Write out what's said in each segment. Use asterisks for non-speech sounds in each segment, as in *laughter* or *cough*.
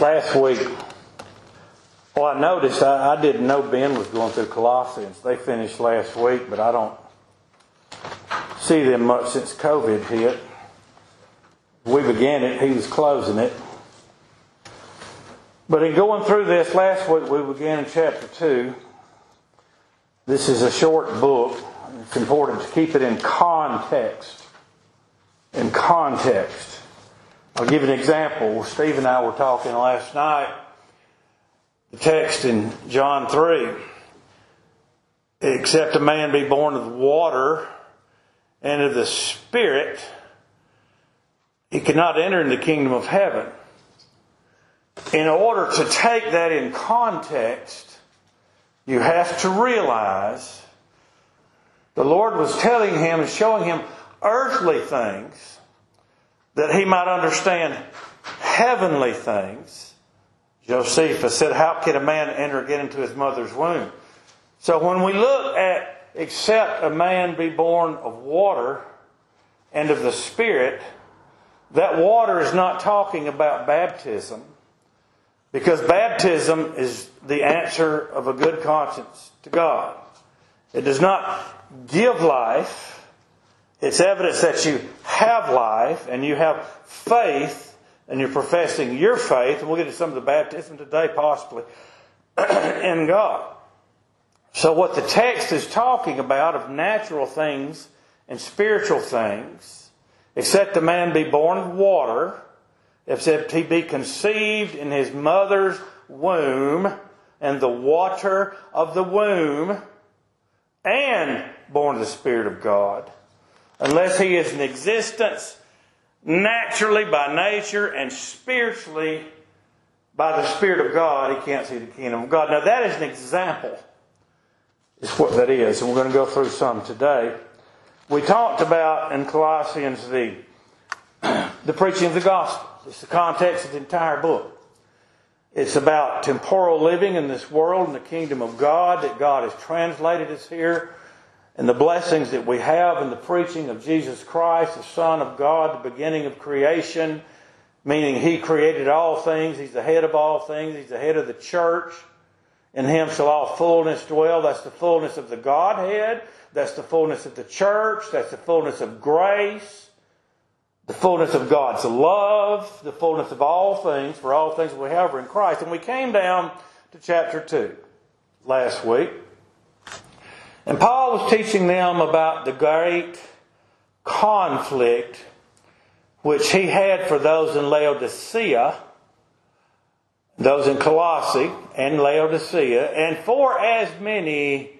Last week, well, I noticed I, I didn't know Ben was going through Colossians. They finished last week, but I don't see them much since COVID hit. We began it, he was closing it. But in going through this last week, we began in chapter 2. This is a short book. It's important to keep it in context. In context. I'll give an example. Steve and I were talking last night. The text in John 3 except a man be born of water and of the Spirit, he cannot enter in the kingdom of heaven. In order to take that in context, you have to realize the Lord was telling him and showing him earthly things that he might understand heavenly things. Josephus said, How can a man enter again into his mother's womb? So when we look at except a man be born of water and of the Spirit, that water is not talking about baptism because baptism is the answer of a good conscience to God. It does not give life. It's evidence that you have life and you have faith and you're professing your faith. And we'll get to some of the baptism today, possibly, *clears throat* in God. So, what the text is talking about of natural things and spiritual things, except a man be born of water, except he be conceived in his mother's womb, and the water of the womb, and born of the Spirit of God, unless he is in existence naturally by nature and spiritually by the Spirit of God, he can't see the kingdom of God. Now, that is an example is what that is. And we're going to go through some today. We talked about in Colossians the, *clears throat* the preaching of the gospel. It's the context of the entire book. It's about temporal living in this world and the kingdom of God, that God has translated us here, and the blessings that we have in the preaching of Jesus Christ, the Son of God, the beginning of creation, meaning He created all things, He's the head of all things, He's the head of the church. In him shall all fullness dwell. That's the fullness of the Godhead. That's the fullness of the church. That's the fullness of grace. The fullness of God's love. The fullness of all things, for all things we have are in Christ. And we came down to chapter 2 last week. And Paul was teaching them about the great conflict which he had for those in Laodicea those in Colossae and Laodicea, and for as many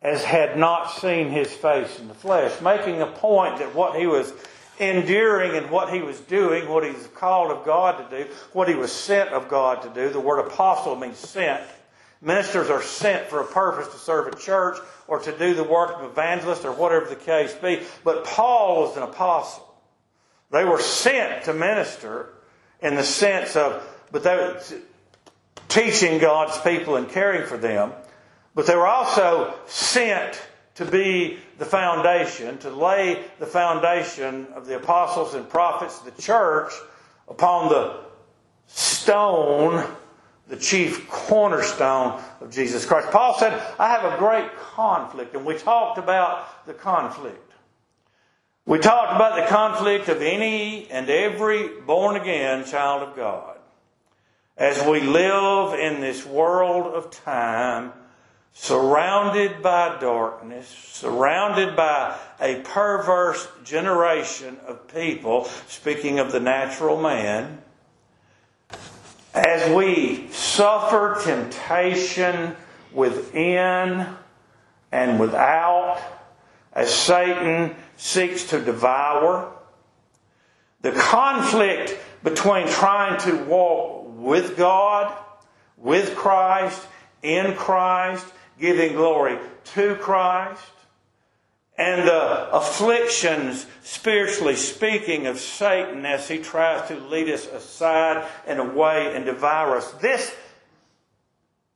as had not seen his face in the flesh, making a point that what he was enduring and what he was doing, what he was called of God to do, what he was sent of God to do. The word apostle means sent. Ministers are sent for a purpose to serve a church or to do the work of evangelist or whatever the case be. But Paul was an apostle. They were sent to minister in the sense of but they teaching God's people and caring for them. But they were also sent to be the foundation, to lay the foundation of the apostles and prophets, of the church, upon the stone, the chief cornerstone of Jesus Christ. Paul said, I have a great conflict, and we talked about the conflict. We talked about the conflict of any and every born again child of God as we live in this world of time, surrounded by darkness, surrounded by a perverse generation of people, speaking of the natural man, as we suffer temptation within and without, as Satan seeks to devour, the conflict between trying to walk with God, with Christ, in Christ, giving glory to Christ, and the afflictions, spiritually speaking, of Satan as he tries to lead us aside and away and devour us. This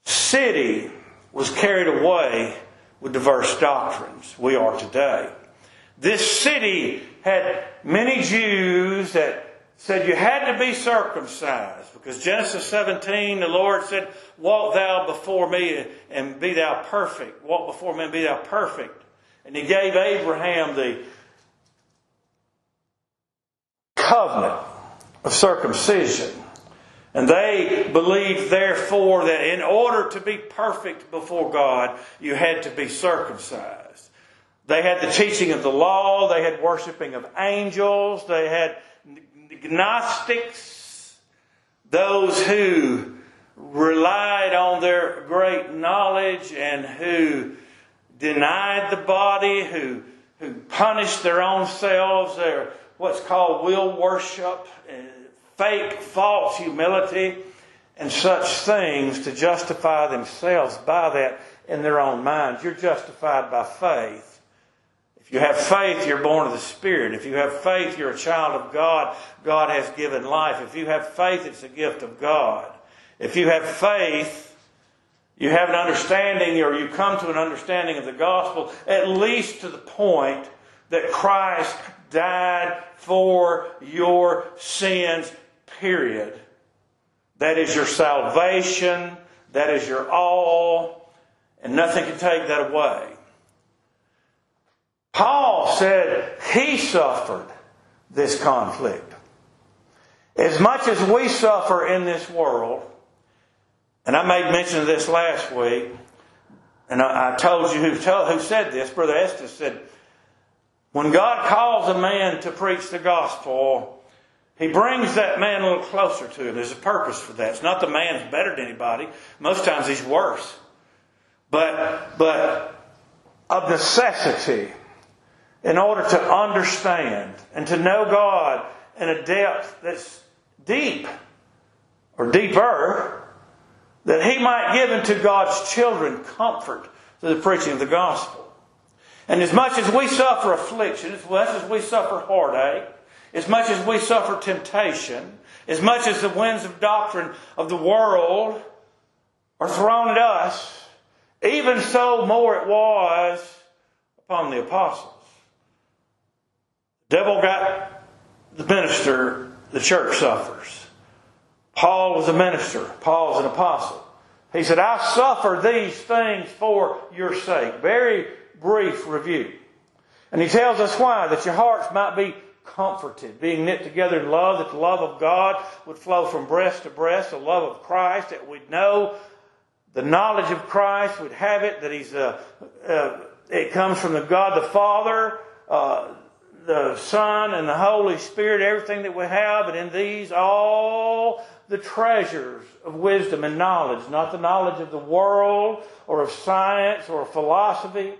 city was carried away with diverse doctrines. We are today. This city had many Jews that said you had to be circumcised because Genesis 17, the Lord said, Walk thou before me and be thou perfect. Walk before me and be thou perfect. And He gave Abraham the covenant of circumcision. And they believed, therefore, that in order to be perfect before God, you had to be circumcised. They had the teaching of the law, they had worshiping of angels, they had Gnostics, those who relied on their great knowledge and who denied the body, who, who punished their own selves, their what's called will worship, uh, fake, false humility, and such things to justify themselves by that in their own minds. You're justified by faith. If you have faith, you're born of the Spirit. If you have faith, you're a child of God. God has given life. If you have faith, it's a gift of God. If you have faith, you have an understanding or you come to an understanding of the gospel, at least to the point that Christ died for your sins, period. That is your salvation. That is your all. And nothing can take that away. Paul said he suffered this conflict. As much as we suffer in this world, and I made mention of this last week, and I, I told you who, who said this, Brother Estes said, when God calls a man to preach the gospel, he brings that man a little closer to him. There's a purpose for that. It's not the man's better than anybody. Most times he's worse. But, but of necessity, in order to understand and to know God in a depth that's deep or deeper, that He might give unto God's children comfort through the preaching of the gospel. And as much as we suffer affliction, as much as we suffer heartache, as much as we suffer temptation, as much as the winds of doctrine of the world are thrown at us, even so more it was upon the apostles. The devil got the minister, the church suffers. Paul was a minister. Paul's an apostle. He said, I suffer these things for your sake. Very brief review. And he tells us why, that your hearts might be comforted, being knit together in love, that the love of God would flow from breast to breast, the love of Christ, that we'd know the knowledge of Christ, would have it, that He's, uh, uh, it comes from the God the Father, uh, the Son and the Holy Spirit, everything that we have, and in these all the treasures of wisdom and knowledge, not the knowledge of the world or of science or philosophy,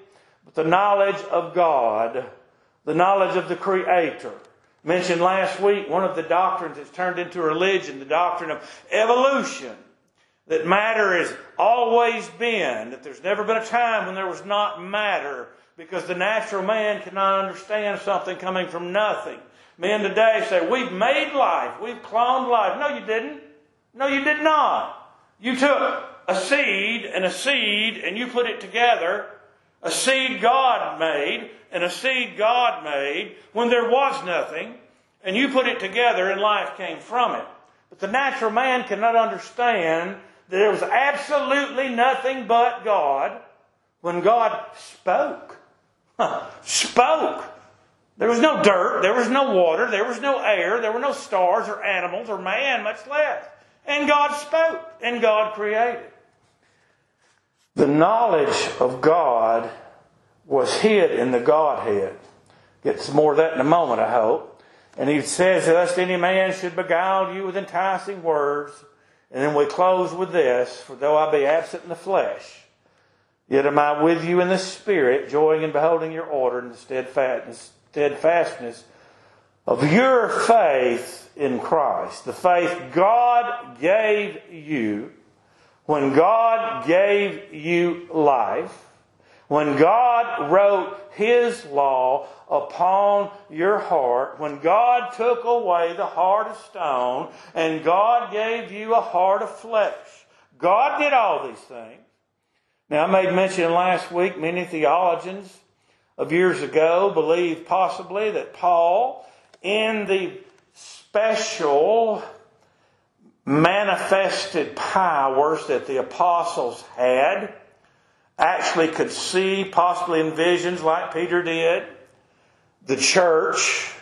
but the knowledge of God, the knowledge of the Creator. Mentioned last week, one of the doctrines that's turned into religion, the doctrine of evolution. That matter has always been, that there's never been a time when there was not matter because the natural man cannot understand something coming from nothing. Men today say, We've made life, we've cloned life. No, you didn't. No, you did not. You took a seed and a seed and you put it together. A seed God made and a seed God made when there was nothing, and you put it together and life came from it. But the natural man cannot understand that there was absolutely nothing but God when God spoke spoke. There was no dirt, there was no water, there was no air, there were no stars or animals or man, much less. And God spoke, and God created. The knowledge of God was hid in the Godhead. Get some more of that in a moment, I hope. And he says, Lest any man should beguile you with enticing words. And then we close with this For though I be absent in the flesh, Yet am I with you in the Spirit, joying in beholding your order and the steadfastness of your faith in Christ. The faith God gave you when God gave you life, when God wrote His law upon your heart, when God took away the heart of stone and God gave you a heart of flesh. God did all these things. Now, I made mention last week, many theologians of years ago believed possibly that Paul, in the special manifested powers that the apostles had, actually could see, possibly in visions like Peter did, the church.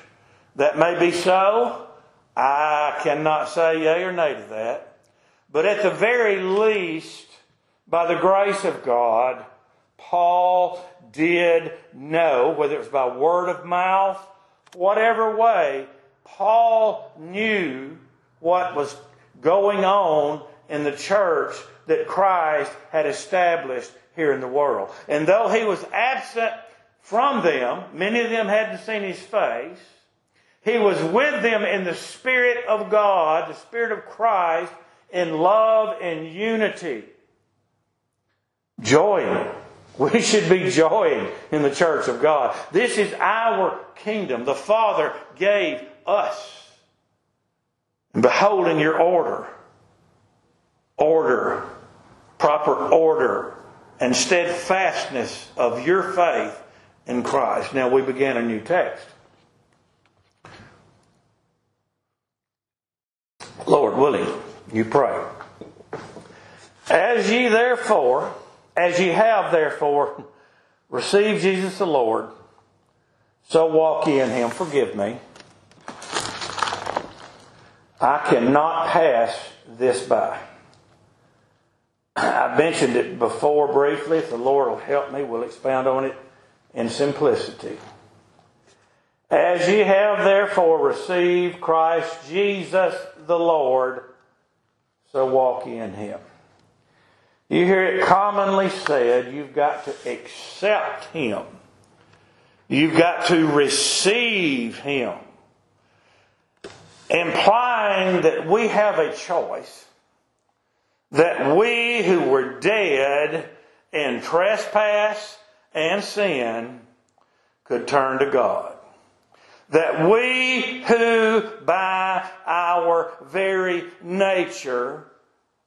That may be so. I cannot say yea or nay to that. But at the very least, by the grace of God, Paul did know, whether it was by word of mouth, whatever way, Paul knew what was going on in the church that Christ had established here in the world. And though he was absent from them, many of them hadn't seen his face, he was with them in the Spirit of God, the Spirit of Christ, in love and unity. Joy. We should be joying in the church of God. This is our kingdom. The Father gave us. And beholding your order, order, proper order, and steadfastness of your faith in Christ. Now we begin a new text. Lord willing, you pray. As ye therefore, as ye have therefore received Jesus the Lord, so walk ye in him. Forgive me. I cannot pass this by. I mentioned it before briefly. If the Lord will help me, we'll expound on it in simplicity. As ye have therefore received Christ Jesus the Lord, so walk ye in him. You hear it commonly said, you've got to accept him. You've got to receive him. Implying that we have a choice. That we who were dead in trespass and sin could turn to God that we who by our very nature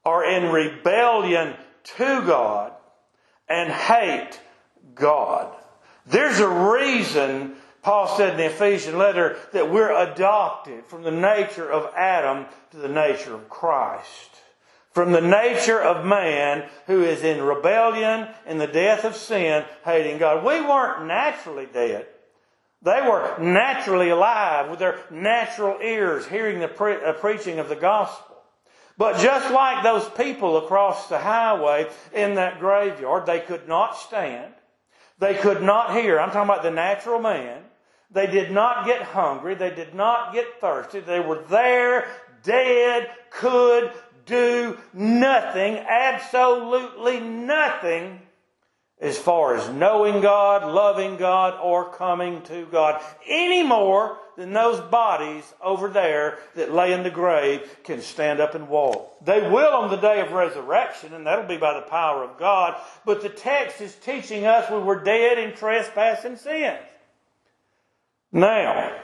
are in rebellion to God and hate God. There's a reason Paul said in the Ephesian letter that we're adopted from the nature of Adam to the nature of Christ. From the nature of man who is in rebellion in the death of sin, hating God. We weren't naturally dead. They were naturally alive with their natural ears hearing the pre- uh, preaching of the gospel. But just like those people across the highway in that graveyard, they could not stand. They could not hear. I'm talking about the natural man. They did not get hungry. They did not get thirsty. They were there, dead, could do nothing, absolutely nothing as far as knowing God, loving God, or coming to God, any more than those bodies over there that lay in the grave can stand up and walk. They will on the day of resurrection, and that'll be by the power of God. But the text is teaching us we were dead in trespass and sin. Now,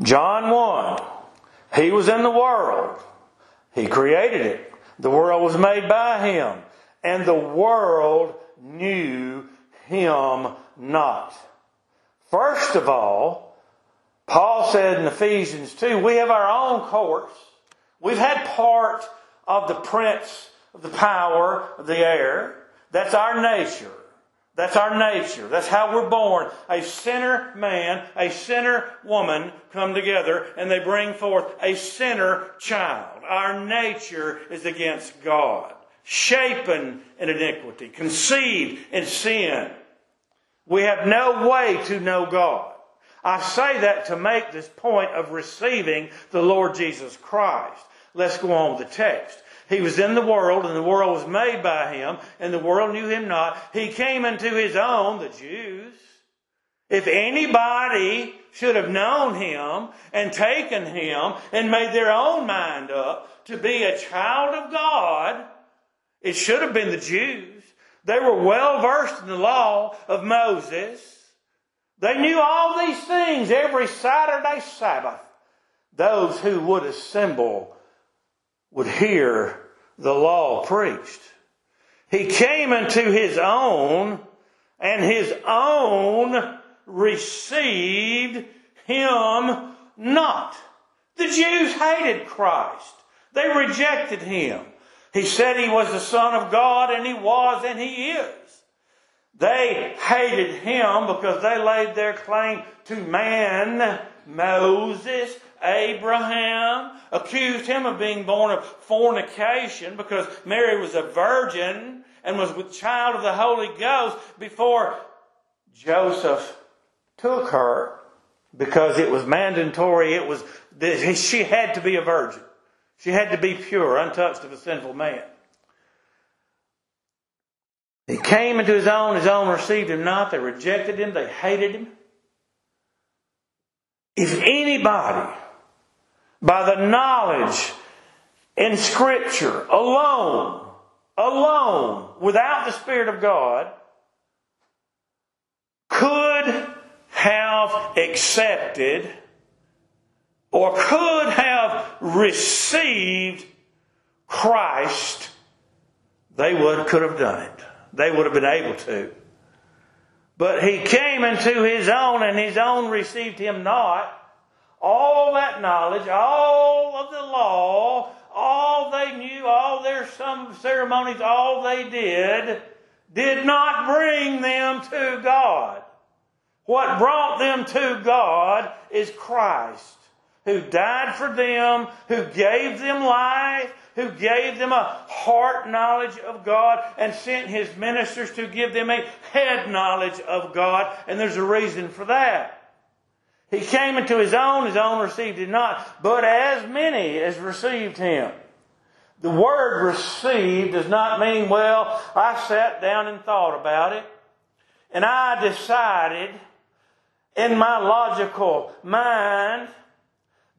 John 1, He was in the world. He created it. The world was made by Him and the world knew him not. First of all, Paul said in Ephesians 2, we have our own course. We've had part of the prince of the power of the air. That's our nature. That's our nature. That's how we're born. A sinner man, a sinner woman come together and they bring forth a sinner child. Our nature is against God shapen in iniquity, conceived in sin. We have no way to know God. I say that to make this point of receiving the Lord Jesus Christ. Let's go on with the text. He was in the world, and the world was made by him, and the world knew him not. He came into his own, the Jews. If anybody should have known him and taken him and made their own mind up to be a child of God, it should have been the Jews. They were well versed in the law of Moses. They knew all these things every Saturday Sabbath. Those who would assemble would hear the law preached. He came into his own, and his own received him not. The Jews hated Christ. They rejected him. He said he was the Son of God, and he was, and he is. They hated him because they laid their claim to man, Moses, Abraham, accused him of being born of fornication because Mary was a virgin and was with child of the Holy Ghost before Joseph took her because it was mandatory. It was, she had to be a virgin. She had to be pure, untouched of a sinful man. He came into his own, his own received him not. They rejected him, they hated him. If anybody, by the knowledge in Scripture alone, alone, without the Spirit of God, could have accepted or could have received Christ, they would could have done it. They would have been able to. But he came into his own, and his own received him not. All that knowledge, all of the law, all they knew, all their some ceremonies, all they did, did not bring them to God. What brought them to God is Christ who died for them, who gave them life, who gave them a heart knowledge of God and sent his ministers to give them a head knowledge of God. And there's a reason for that. He came into his own, his own received him not, but as many as received him. The word received does not mean, well, I sat down and thought about it, and I decided in my logical mind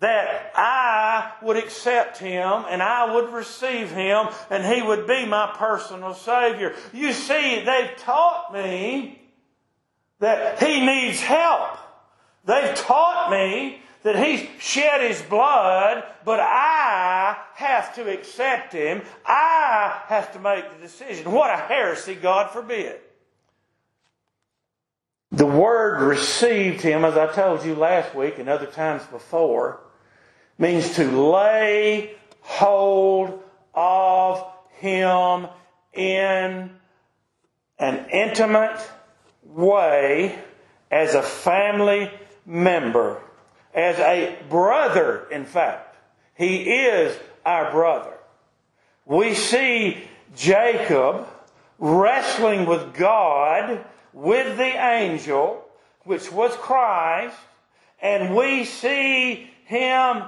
that I would accept him and I would receive him and he would be my personal Savior. You see, they've taught me that he needs help. They've taught me that he's shed his blood, but I have to accept him. I have to make the decision. What a heresy, God forbid. The word received him, as I told you last week and other times before, means to lay hold of him in an intimate way as a family member, as a brother, in fact. He is our brother. We see Jacob wrestling with God, with the angel, which was Christ, and we see him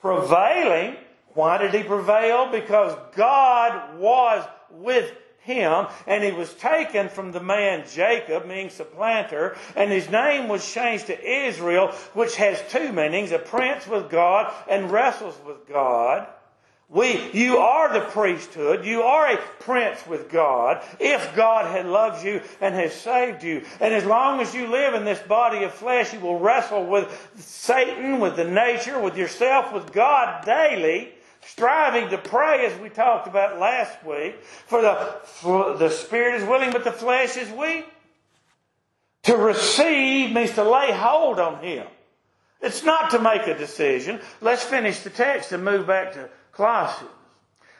prevailing. Why did he prevail? Because God was with him, and he was taken from the man Jacob, meaning supplanter, and his name was changed to Israel, which has two meanings a prince with God and wrestles with God. We, you are the priesthood. You are a prince with God. If God had loved you and has saved you. And as long as you live in this body of flesh, you will wrestle with Satan, with the nature, with yourself, with God daily, striving to pray as we talked about last week. For the, for the spirit is willing, but the flesh is weak. To receive means to lay hold on Him. It's not to make a decision. Let's finish the text and move back to Colossians.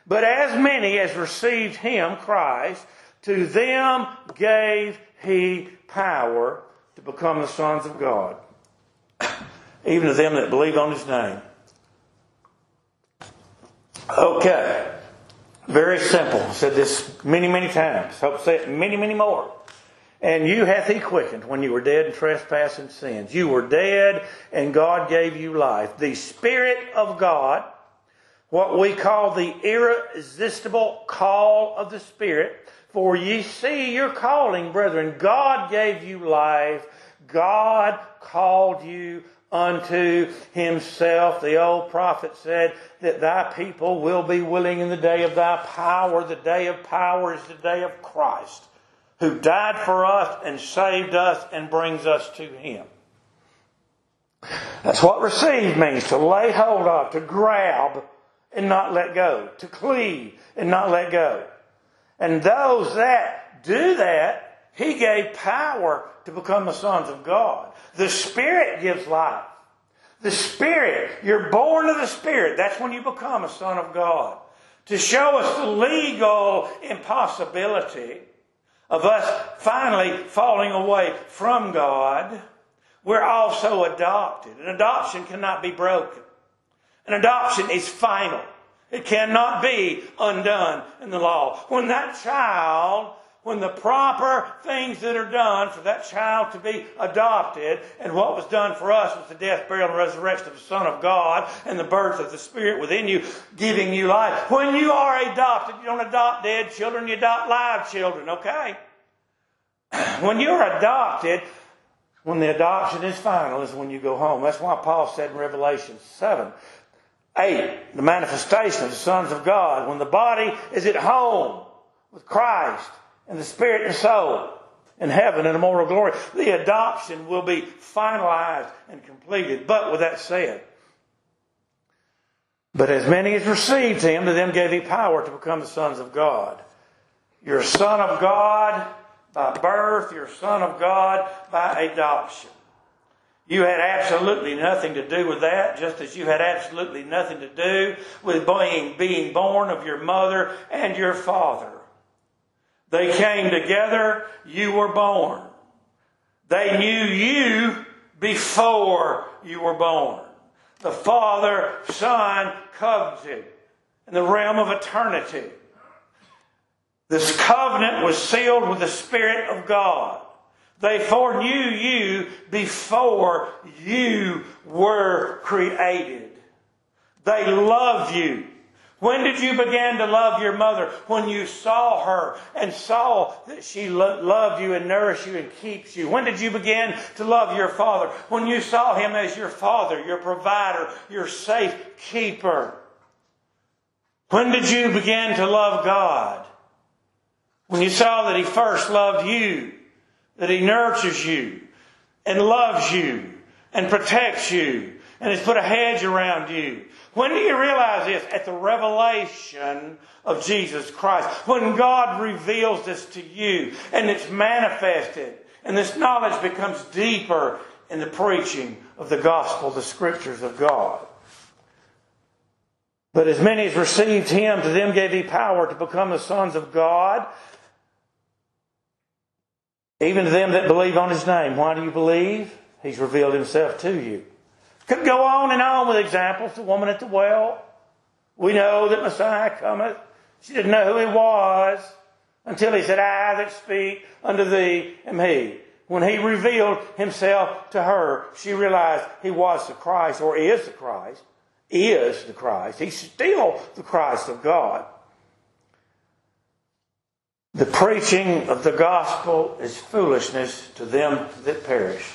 But as many as received him, Christ, to them gave he power to become the sons of God, *coughs* even to them that believe on his name. Okay. Very simple. said this many, many times. Hope to say it many, many more. And you hath he quickened when you were dead in trespass and sins. You were dead and God gave you life. The Spirit of God what we call the irresistible call of the Spirit. For ye see your calling, brethren. God gave you life. God called you unto himself. The old prophet said that thy people will be willing in the day of thy power. The day of power is the day of Christ, who died for us and saved us and brings us to him. That's what receive means to lay hold of, to grab and not let go, to cleave and not let go. And those that do that, He gave power to become the sons of God. The Spirit gives life. The Spirit. You're born of the Spirit. That's when you become a son of God. To show us the legal impossibility of us finally falling away from God, we're also adopted. An adoption cannot be broken. An adoption is final. It cannot be undone in the law. When that child when the proper things that are done for that child to be adopted, and what was done for us was the death, burial, and resurrection of the Son of God, and the birth of the Spirit within you, giving you life. When you are adopted, you don't adopt dead children, you adopt live children, okay? *clears throat* When you're adopted, when the adoption is final, is when you go home. That's why Paul said in Revelation 7, 8, the manifestation of the sons of God, when the body is at home with Christ, and the spirit and soul in heaven in immortal glory. The adoption will be finalized and completed. But with that said, but as many as received him, to them gave he power to become the sons of God. You're a son of God by birth, you're a son of God by adoption. You had absolutely nothing to do with that, just as you had absolutely nothing to do with being, being born of your mother and your father. They came together, you were born. They knew you before you were born. The Father, Son covenanted in the realm of eternity. This covenant was sealed with the Spirit of God. They foreknew you before you were created. They love you. When did you begin to love your mother? When you saw her and saw that she lo- loved you and nourished you and keeps you. When did you begin to love your father? When you saw him as your father, your provider, your safe keeper. When did you begin to love God? When you saw that he first loved you, that he nurtures you and loves you and protects you and has put a hedge around you when do you realize this? At the revelation of Jesus Christ. When God reveals this to you and it's manifested and this knowledge becomes deeper in the preaching of the gospel, the scriptures of God. But as many as received him, to them gave he power to become the sons of God, even to them that believe on his name. Why do you believe? He's revealed himself to you. Could go on and on with examples. The woman at the well. We know that Messiah cometh. She didn't know who he was until he said, I that speak unto thee am he. When he revealed himself to her, she realized he was the Christ or is the Christ. Is the Christ. He's still the Christ of God. The preaching of the gospel is foolishness to them that perish.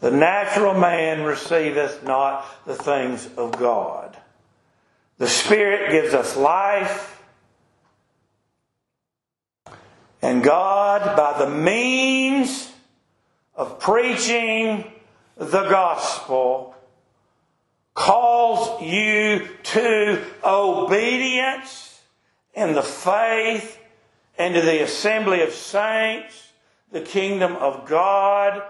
The natural man receiveth not the things of God. The Spirit gives us life. And God, by the means of preaching the gospel, calls you to obedience in the faith and to the assembly of saints, the kingdom of God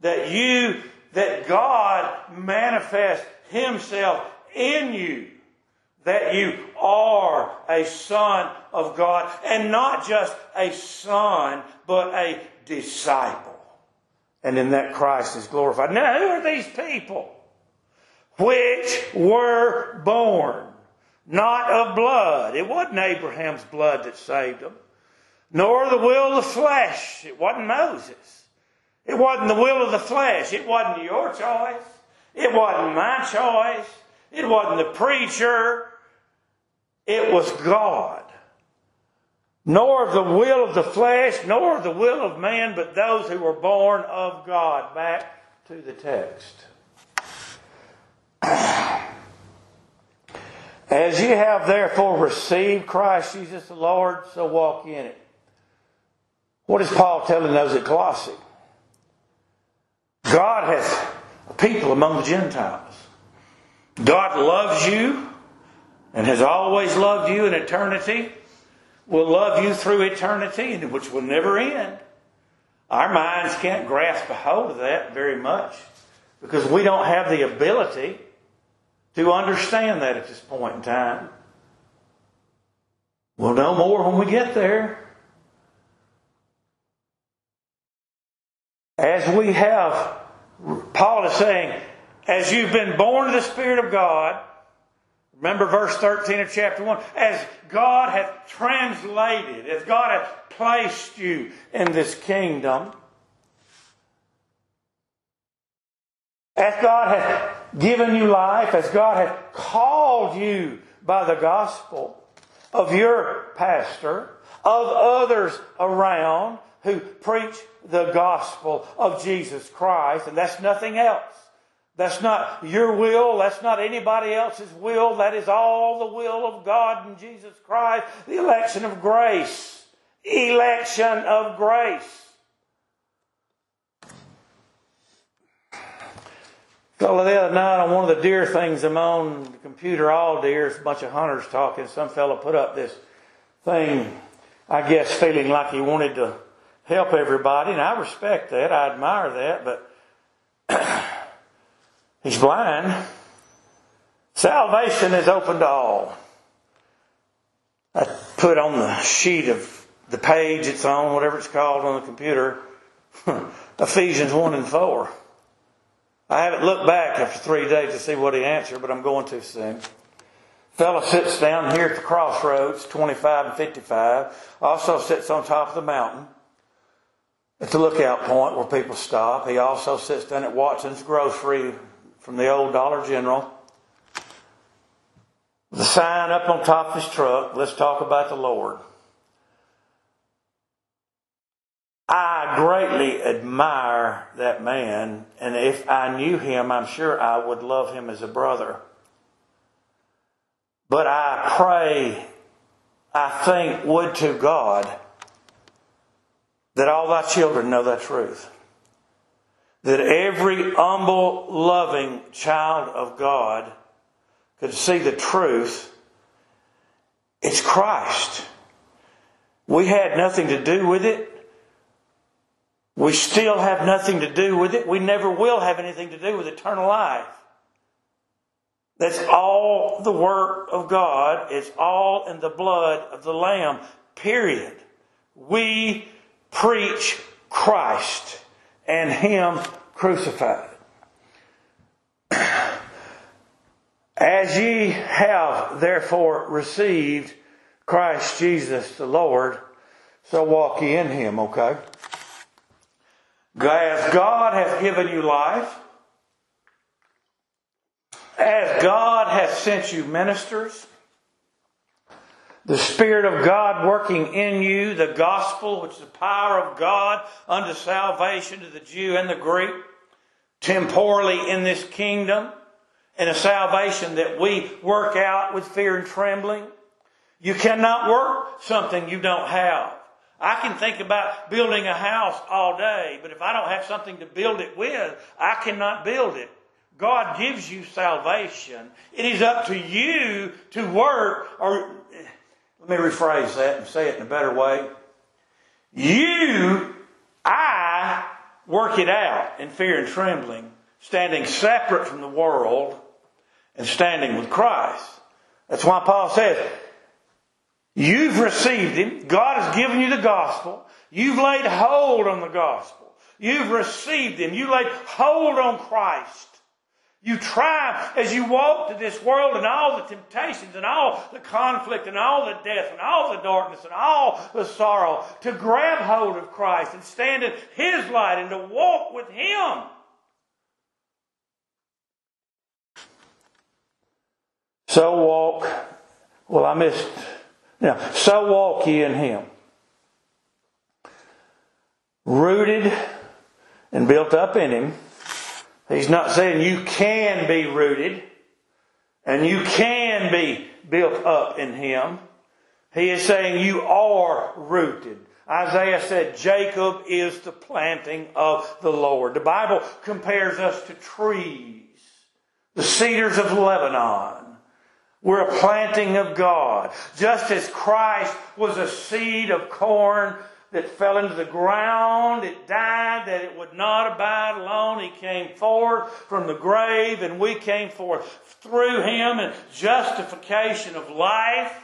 that you, that God manifests Himself in you. That you are a son of God. And not just a son, but a disciple. And in that Christ is glorified. Now, who are these people? Which were born not of blood. It wasn't Abraham's blood that saved them. Nor the will of the flesh. It wasn't Moses it wasn't the will of the flesh. It wasn't your choice. It wasn't my choice. It wasn't the preacher. It was God. Nor the will of the flesh, nor the will of man, but those who were born of God. Back to the text. *clears throat* As you have therefore received Christ Jesus the Lord, so walk in it. What is Paul telling those at Colossae? God has a people among the Gentiles. God loves you and has always loved you in eternity, will love you through eternity, which will never end. Our minds can't grasp a hold of that very much. because we don't have the ability to understand that at this point in time. We'll know more when we get there. As we have, Paul is saying, as you've been born of the Spirit of God, remember verse 13 of chapter 1, as God hath translated, as God hath placed you in this kingdom, as God hath given you life, as God hath called you by the gospel of your pastor, of others around who preach the gospel of Jesus Christ, and that's nothing else. That's not your will. That's not anybody else's will. That is all the will of God and Jesus Christ. The election of grace. Election of grace. Fellow the other night on one of the deer things I'm on the computer, all deers, a bunch of hunters talking. Some fellow put up this thing, I guess, feeling like he wanted to help everybody, and I respect that. I admire that, but *clears throat* he's blind. Salvation is open to all. I put on the sheet of the page it's on, whatever it's called on the computer, *laughs* Ephesians 1 and 4. I haven't looked back after three days to see what he answered, but I'm going to soon. Fellow sits down here at the crossroads, 25 and 55. Also sits on top of the mountain at the lookout point where people stop. He also sits down at Watson's Grocery from the old Dollar General. The sign up on top of his truck, let's talk about the Lord. I greatly admire that man, and if I knew him, I'm sure I would love him as a brother. But I pray, I think, would to God that all thy children know that truth. That every humble, loving child of God could see the truth. It's Christ. We had nothing to do with it. We still have nothing to do with it. We never will have anything to do with eternal life. That's all the work of God. It's all in the blood of the Lamb. Period. We preach Christ and Him crucified. *clears throat* As ye have therefore received Christ Jesus the Lord, so walk ye in Him, okay? As God hath given you life, as God hath sent you ministers, the Spirit of God working in you, the gospel, which is the power of God unto salvation to the Jew and the Greek, temporally in this kingdom, and a salvation that we work out with fear and trembling. You cannot work something you don't have. I can think about building a house all day, but if I don't have something to build it with, I cannot build it. God gives you salvation. It is up to you to work, or let me rephrase that and say it in a better way. You, I, work it out in fear and trembling, standing separate from the world and standing with Christ. That's why Paul says, You've received Him. God has given you the gospel. You've laid hold on the gospel. You've received Him. You laid hold on Christ. You try as you walk to this world and all the temptations and all the conflict and all the death and all the darkness and all the sorrow to grab hold of Christ and stand in His light and to walk with Him. So walk. Well, I missed now, so walk ye in him. Rooted and built up in him. He's not saying you can be rooted and you can be built up in him. He is saying you are rooted. Isaiah said Jacob is the planting of the Lord. The Bible compares us to trees, the cedars of Lebanon. We're a planting of God. Just as Christ was a seed of corn that fell into the ground. It died that it would not abide alone. He came forth from the grave and we came forth through him in justification of life.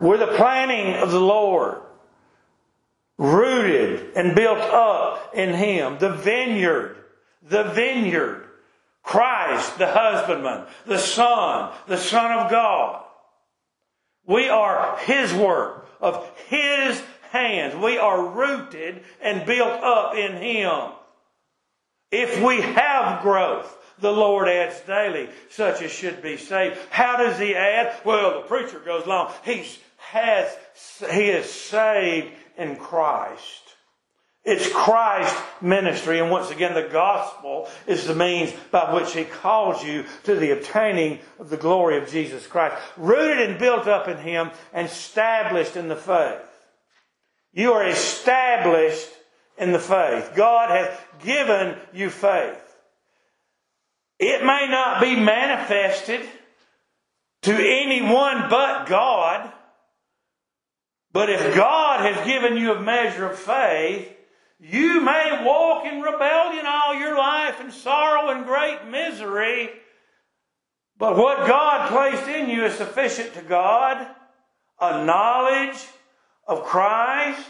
We're the planting of the Lord, rooted and built up in him. The vineyard, the vineyard. Christ, the husbandman, the Son, the Son of God. We are His work of His hands. We are rooted and built up in Him. If we have growth, the Lord adds daily such as should be saved. How does He add? Well, the preacher goes along. He's has, He is saved in Christ. It's Christ's ministry, and once again, the gospel is the means by which He calls you to the obtaining of the glory of Jesus Christ. Rooted and built up in Him and established in the faith. You are established in the faith. God has given you faith. It may not be manifested to anyone but God, but if God has given you a measure of faith, you may walk in rebellion all your life in sorrow and great misery, but what God placed in you is sufficient to God a knowledge of Christ.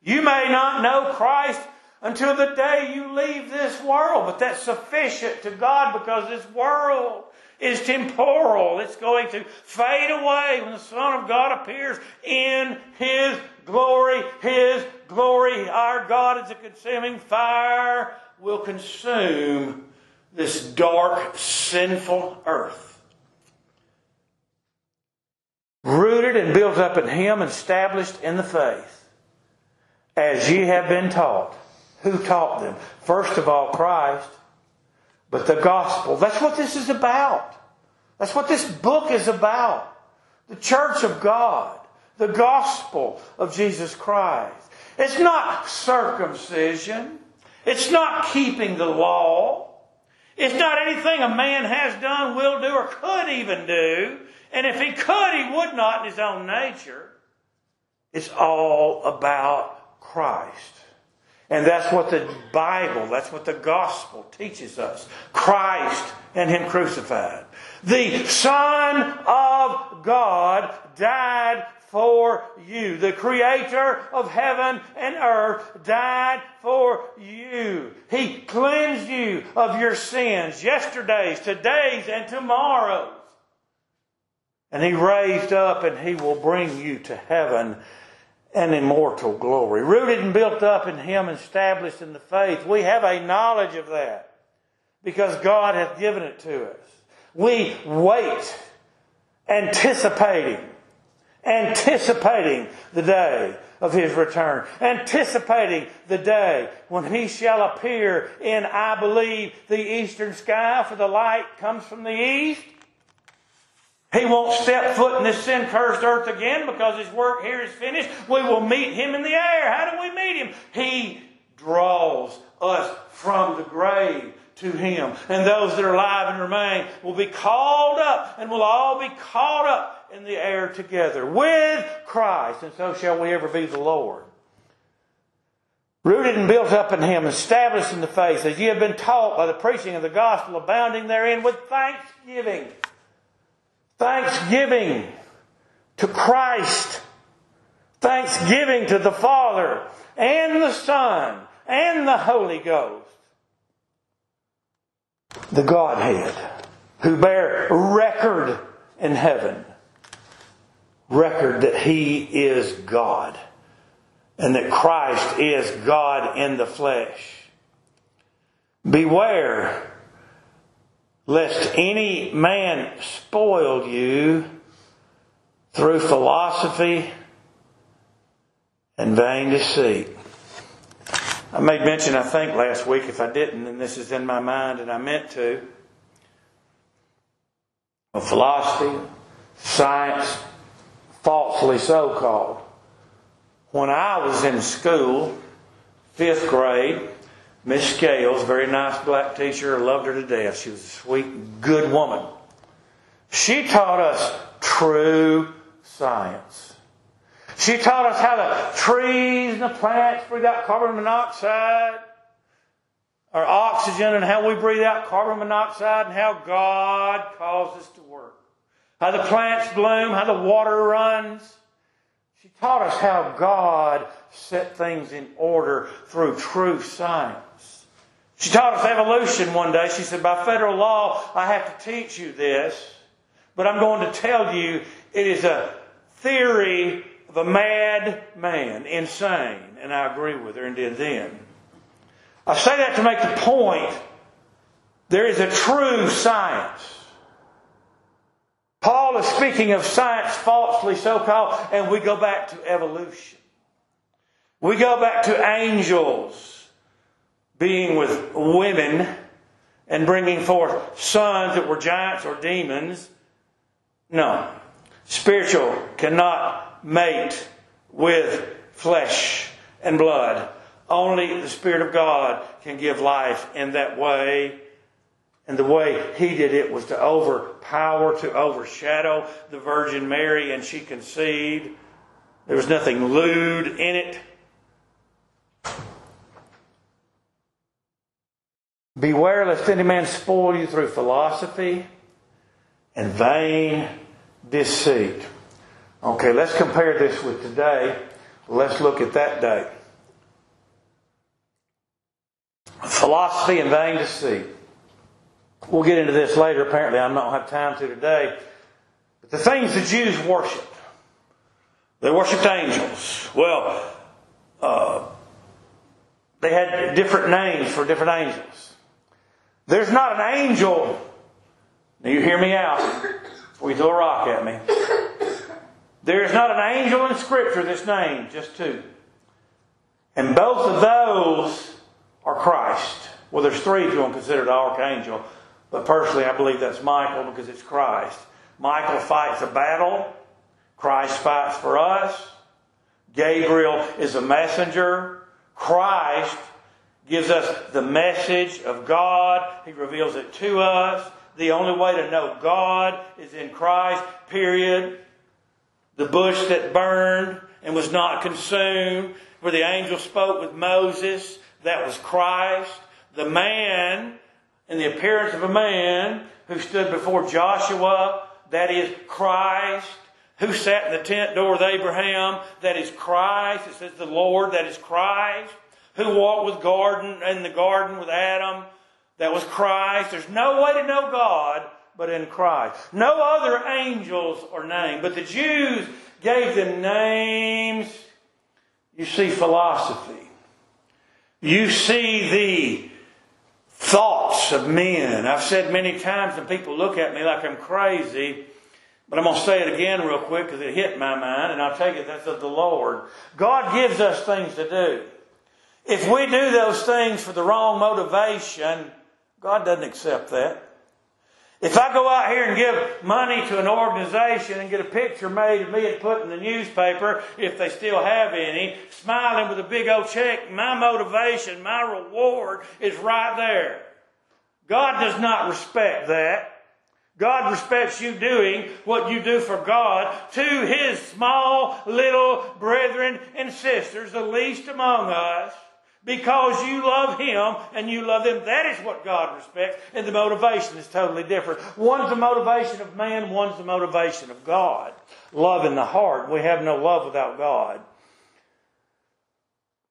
You may not know Christ until the day you leave this world, but that's sufficient to God because this world is temporal. It's going to fade away when the Son of God appears in His glory. His glory, our God is a consuming fire, will consume this dark, sinful earth. Rooted and built up in Him, established in the faith, as ye have been taught. Who taught them? First of all, Christ but the gospel. That's what this is about. That's what this book is about. The church of God. The gospel of Jesus Christ. It's not circumcision. It's not keeping the law. It's not anything a man has done, will do, or could even do. And if he could, he would not in his own nature. It's all about Christ. And that's what the Bible, that's what the gospel teaches us. Christ and Him crucified. The Son of God died for you. The Creator of heaven and earth died for you. He cleansed you of your sins, yesterdays, todays, and tomorrows. And He raised up and He will bring you to heaven and immortal glory. Rooted and built up in Him, established in the faith. We have a knowledge of that because God hath given it to us. We wait, anticipating, anticipating the day of His return, anticipating the day when He shall appear in, I believe, the eastern sky, for the light comes from the east he won't step foot in this sin cursed earth again because his work here is finished. We will meet him in the air. How do we meet him? He draws us from the grave to him. And those that are alive and remain will be called up and will all be caught up in the air together with Christ. And so shall we ever be the Lord. Rooted and built up in him, established in the faith, as ye have been taught by the preaching of the gospel, abounding therein with thanksgiving. Thanksgiving to Christ. Thanksgiving to the Father and the Son and the Holy Ghost. The Godhead who bear record in heaven. Record that He is God and that Christ is God in the flesh. Beware lest any man spoil you through philosophy and vain deceit. I made mention, I think, last week, if I didn't, and this is in my mind and I meant to, of philosophy, science, falsely so called. When I was in school, fifth grade, Miss Scales, very nice black teacher, loved her to death. She was a sweet, good woman. She taught us true science. She taught us how the trees and the plants breathe out carbon monoxide or oxygen and how we breathe out carbon monoxide and how God calls us to. How the plants bloom, how the water runs. She taught us how God set things in order through true science. She taught us evolution one day. She said, by federal law, I have to teach you this, but I'm going to tell you it is a theory of a mad man, insane. And I agree with her and did then. I say that to make the point there is a true science. Paul is speaking of science falsely so called, and we go back to evolution. We go back to angels being with women and bringing forth sons that were giants or demons. No. Spiritual cannot mate with flesh and blood. Only the Spirit of God can give life in that way. And the way he did it was to overpower, to overshadow the Virgin Mary, and she conceived. There was nothing lewd in it. Beware lest any man spoil you through philosophy and vain deceit. Okay, let's compare this with today. Let's look at that day. Philosophy and vain deceit. We'll get into this later. Apparently, I don't have time to today. But the things the Jews worshiped, they worshipped angels. Well, uh, they had different names for different angels. There's not an angel. Now you hear me out before you throw a rock at me. There is not an angel in Scripture that's named, just two. And both of those are Christ. Well, there's three if you want to consider the archangel. But personally, I believe that's Michael because it's Christ. Michael fights a battle. Christ fights for us. Gabriel is a messenger. Christ gives us the message of God. He reveals it to us. The only way to know God is in Christ, period. The bush that burned and was not consumed, where the angel spoke with Moses, that was Christ. The man, in the appearance of a man, who stood before Joshua, that is Christ. Who sat in the tent door with Abraham, that is Christ. It says the Lord, that is Christ who walked with garden in the garden with Adam. That was Christ. There's no way to know God but in Christ. No other angels are named, but the Jews gave them names. You see philosophy. You see the thoughts of men. I've said many times, and people look at me like I'm crazy. But I'm going to say it again real quick because it hit my mind, and I'll take it that's of the Lord. God gives us things to do. If we do those things for the wrong motivation, God doesn't accept that. If I go out here and give money to an organization and get a picture made of me and put in the newspaper, if they still have any, smiling with a big old check, my motivation, my reward is right there. God does not respect that. God respects you doing what you do for God to His small little brethren and sisters, the least among us because you love Him and you love them. That is what God respects, and the motivation is totally different. One's the motivation of man, one's the motivation of God. Love in the heart. We have no love without God.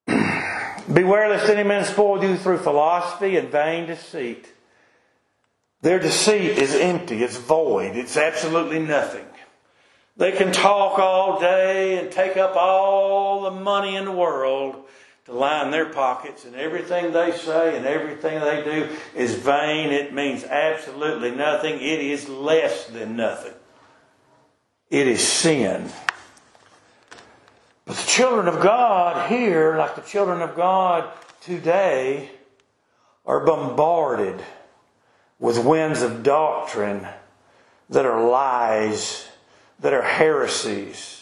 *clears throat* Beware lest any man spoil you through philosophy and vain deceit. Their deceit is empty, it's void, it's absolutely nothing. They can talk all day and take up all the money in the world to line their pockets, and everything they say and everything they do is vain. It means absolutely nothing. It is less than nothing. It is sin. But the children of God here, like the children of God today, are bombarded with winds of doctrine that are lies, that are heresies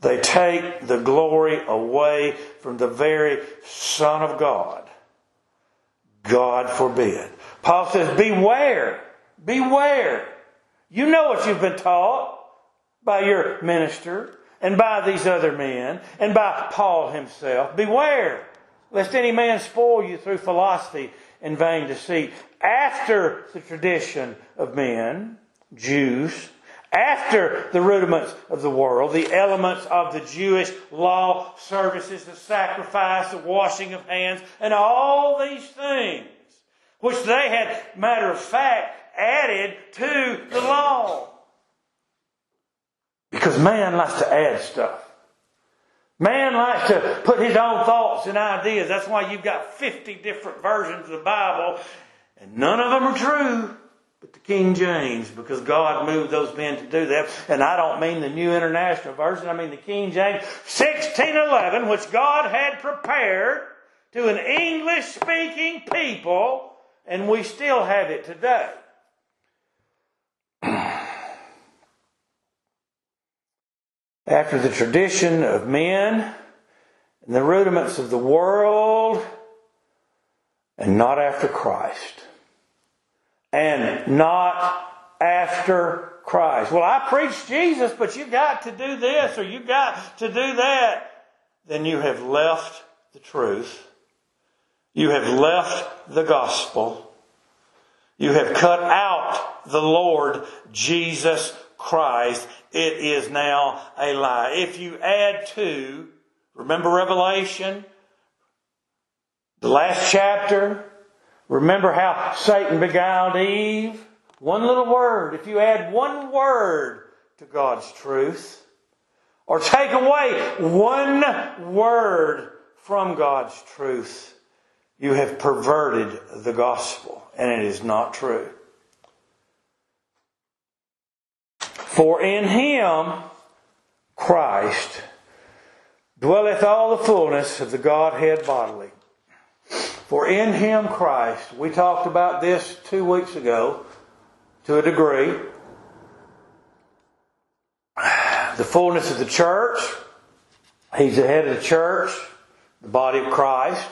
they take the glory away from the very Son of God. God forbid. Paul says, Beware, beware. You know what you've been taught by your minister. and by these other men and by Paul himself. Beware, lest any man spoil you through philosophy and vain deceit, after the tradition of men, Jews, after the rudiments of the world, the elements of the Jewish law, services, the sacrifice, the washing of hands, and all these things, which they had, matter of fact, added to the law. Because man likes to add stuff. Man likes to put his own thoughts and ideas. That's why you've got 50 different versions of the Bible, and none of them are true but the King James, because God moved those men to do that. And I don't mean the New International Version, I mean the King James 1611, which God had prepared to an English speaking people, and we still have it today. *clears throat* After the tradition of men and the rudiments of the world, and not after Christ. And not after Christ. Well, I preach Jesus, but you've got to do this or you've got to do that. Then you have left the truth. You have left the gospel. You have cut out the Lord Jesus Christ. It is now a lie. If you add to, remember Revelation, the last chapter, remember how Satan beguiled Eve? One little word. If you add one word to God's truth, or take away one word from God's truth, you have perverted the gospel, and it is not true. For in him, Christ, dwelleth all the fullness of the Godhead bodily. For in him, Christ, we talked about this two weeks ago to a degree. The fullness of the church. He's the head of the church, the body of Christ.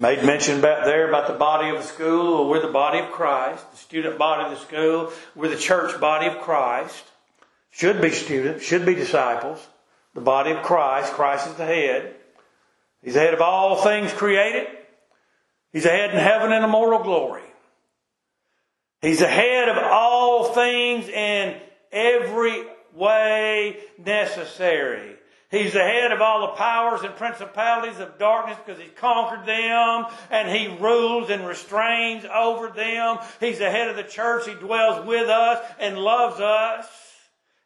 Made mention about there about the body of the school. Well, we're the body of Christ, the student body of the school. We're the church body of Christ. Should be students, should be disciples. The body of Christ. Christ is the head. He's the head of all things created. He's the head in heaven and immortal glory. He's the head of all things in every way necessary. He's the head of all the powers and principalities of darkness because he's conquered them and he rules and restrains over them. He's the head of the church. He dwells with us and loves us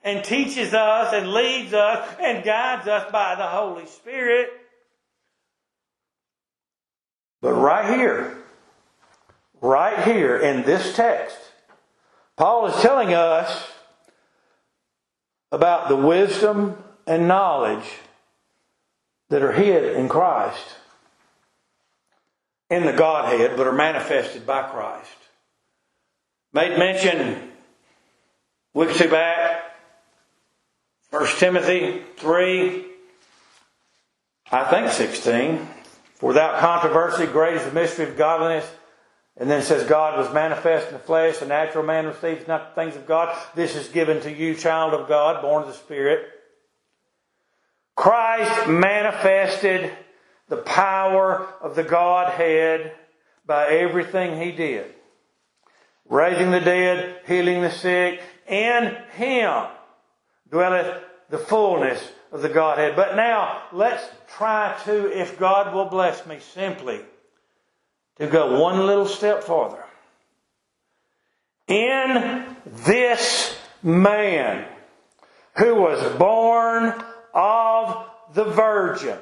and teaches us and leads us and guides us by the Holy Spirit. But right here, right here in this text, Paul is telling us about the wisdom and knowledge that are hid in Christ, in the Godhead, but are manifested by Christ. Made mention week or two back, 1 Timothy 3, I think 16. For without controversy, great is the mystery of godliness. And then it says, God was manifest in the flesh. The natural man receives not the things of God. This is given to you, child of God, born of the Spirit. Christ manifested the power of the Godhead by everything he did. Raising the dead, healing the sick. In him dwelleth the fullness of the Godhead. But now, let's try to, if God will bless me, simply to go one little step farther. In this man who was born of the Virgin,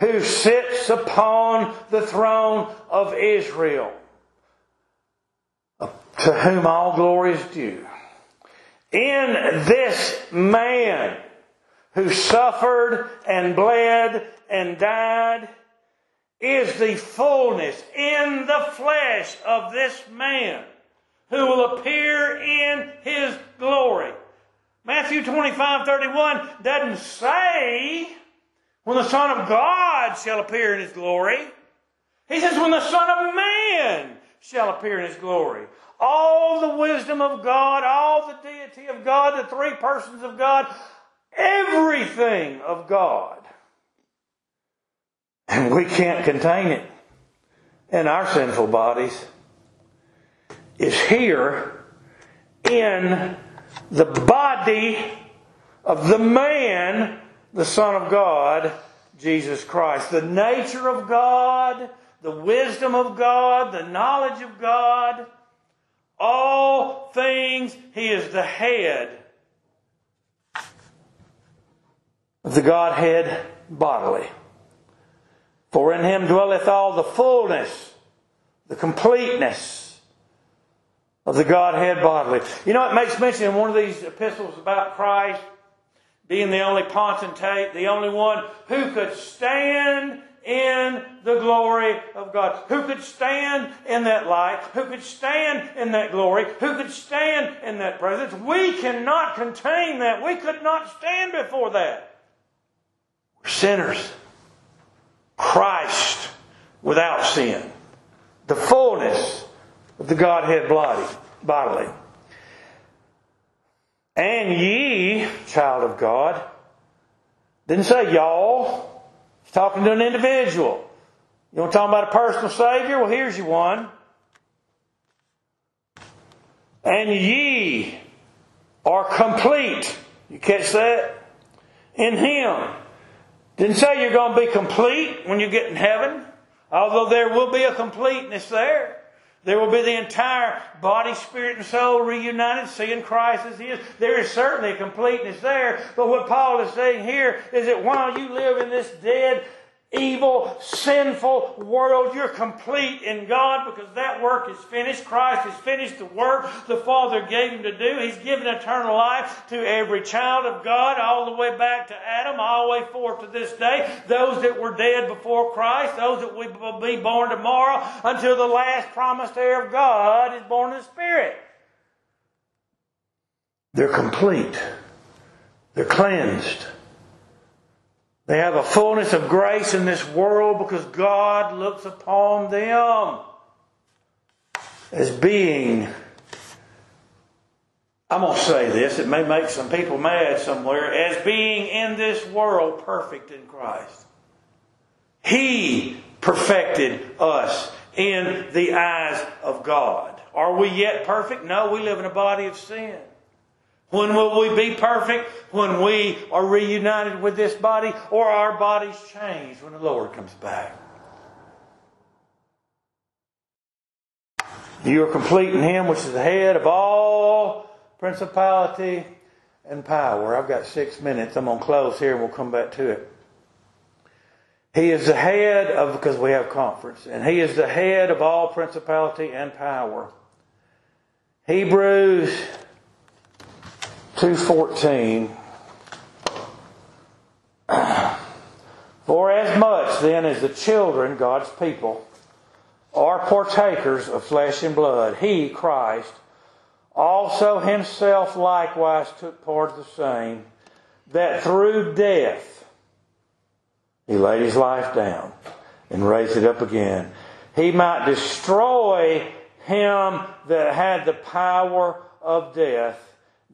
who sits upon the throne of Israel, to whom all glory is due. In this man who suffered and bled and died is the fullness in the flesh of this man who will appear in his glory. Matthew 25, 31 doesn't say when the Son of God shall appear in his glory. He says when the Son of Man shall appear in his glory. All the wisdom of God, all the deity of God, the three persons of God, everything of God. And we can't contain it in our sinful bodies. Is here in the body of the man, the Son of God, Jesus Christ. The nature of God, the wisdom of God, the knowledge of God, all things, He is the head of the Godhead bodily. For in Him dwelleth all the fullness, the completeness of the Godhead bodily. You know, it makes mention in one of these epistles about Christ being the only potentate, the only one who could stand in the glory of God. Who could stand in that light? Who could stand in that glory? Who could stand in that presence? We cannot contain that. We could not stand before that. We're sinners. Christ without sin. The fullness of the Godhead bodily. And ye, child of God, didn't say y'all. He's talking to an individual. You want to talk about a personal Savior? Well, here's you one. And ye are complete. You catch that? In Him. Didn't say you're going to be complete when you get in heaven, although there will be a completeness there. There will be the entire body, spirit, and soul reunited, seeing Christ as He is. There is certainly a completeness there. But what Paul is saying here is that while you live in this dead, evil, sinful world. You're complete in God because that work is finished. Christ has finished the work the Father gave him to do. He's given eternal life to every child of God, all the way back to Adam, all the way forth to this day. Those that were dead before Christ, those that will be born tomorrow, until the last promised heir of God is born in the Spirit. They're complete. They're cleansed. They have a fullness of grace in this world because God looks upon them as being. I'm going to say this, it may make some people mad somewhere, as being in this world perfect in Christ. He perfected us in the eyes of God. Are we yet perfect? No, we live in a body of sin. When will we be perfect? When we are reunited with this body or our bodies change when the Lord comes back. You are complete in Him, which is the head of all principality and power. I've got six minutes. I'm going to close here and we'll come back to it. He is the head of, because we have conference, and He is the head of all principality and power. Hebrews 2.14 For as much then as the children, God's people, are partakers of flesh and blood, he, Christ, also himself likewise took part of the same, that through death he laid his life down and raised it up again. He might destroy him that had the power of death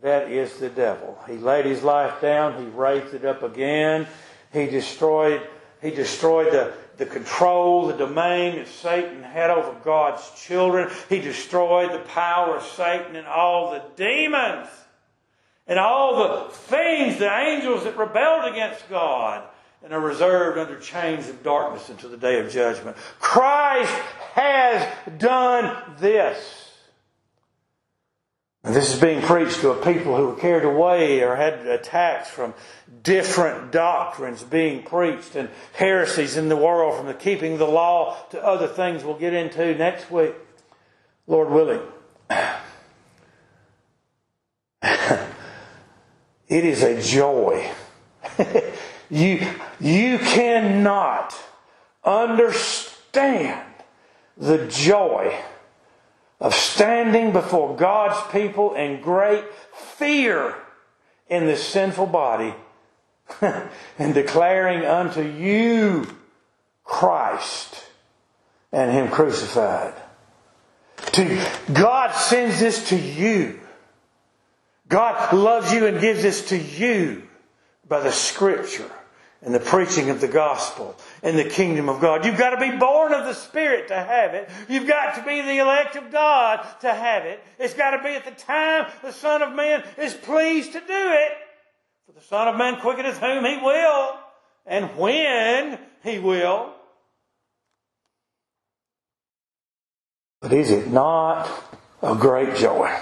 that is the devil. He laid his life down. He raised it up again. He destroyed, he destroyed the, the control, the domain that Satan had over God's children. He destroyed the power of Satan and all the demons and all the things, the angels that rebelled against God and are reserved under chains of darkness until the day of judgment. Christ has done this. And this is being preached to a people who were carried away or had attacks from different doctrines being preached and heresies in the world from the keeping the law to other things we'll get into next week, Lord willing. *laughs* it is a joy. *laughs* you, you cannot understand the joy of standing before God's people in great fear in this sinful body *laughs* and declaring unto you Christ and Him crucified. To, God sends this to you. God loves you and gives this to you by the scripture and the preaching of the gospel and the kingdom of God. You've got to be born of the Spirit to have it. You've got to be the elect of God to have it. It's got to be at the time the Son of Man is pleased to do it. For the Son of Man quickeneth whom he will and when he will. But is it not a great joy?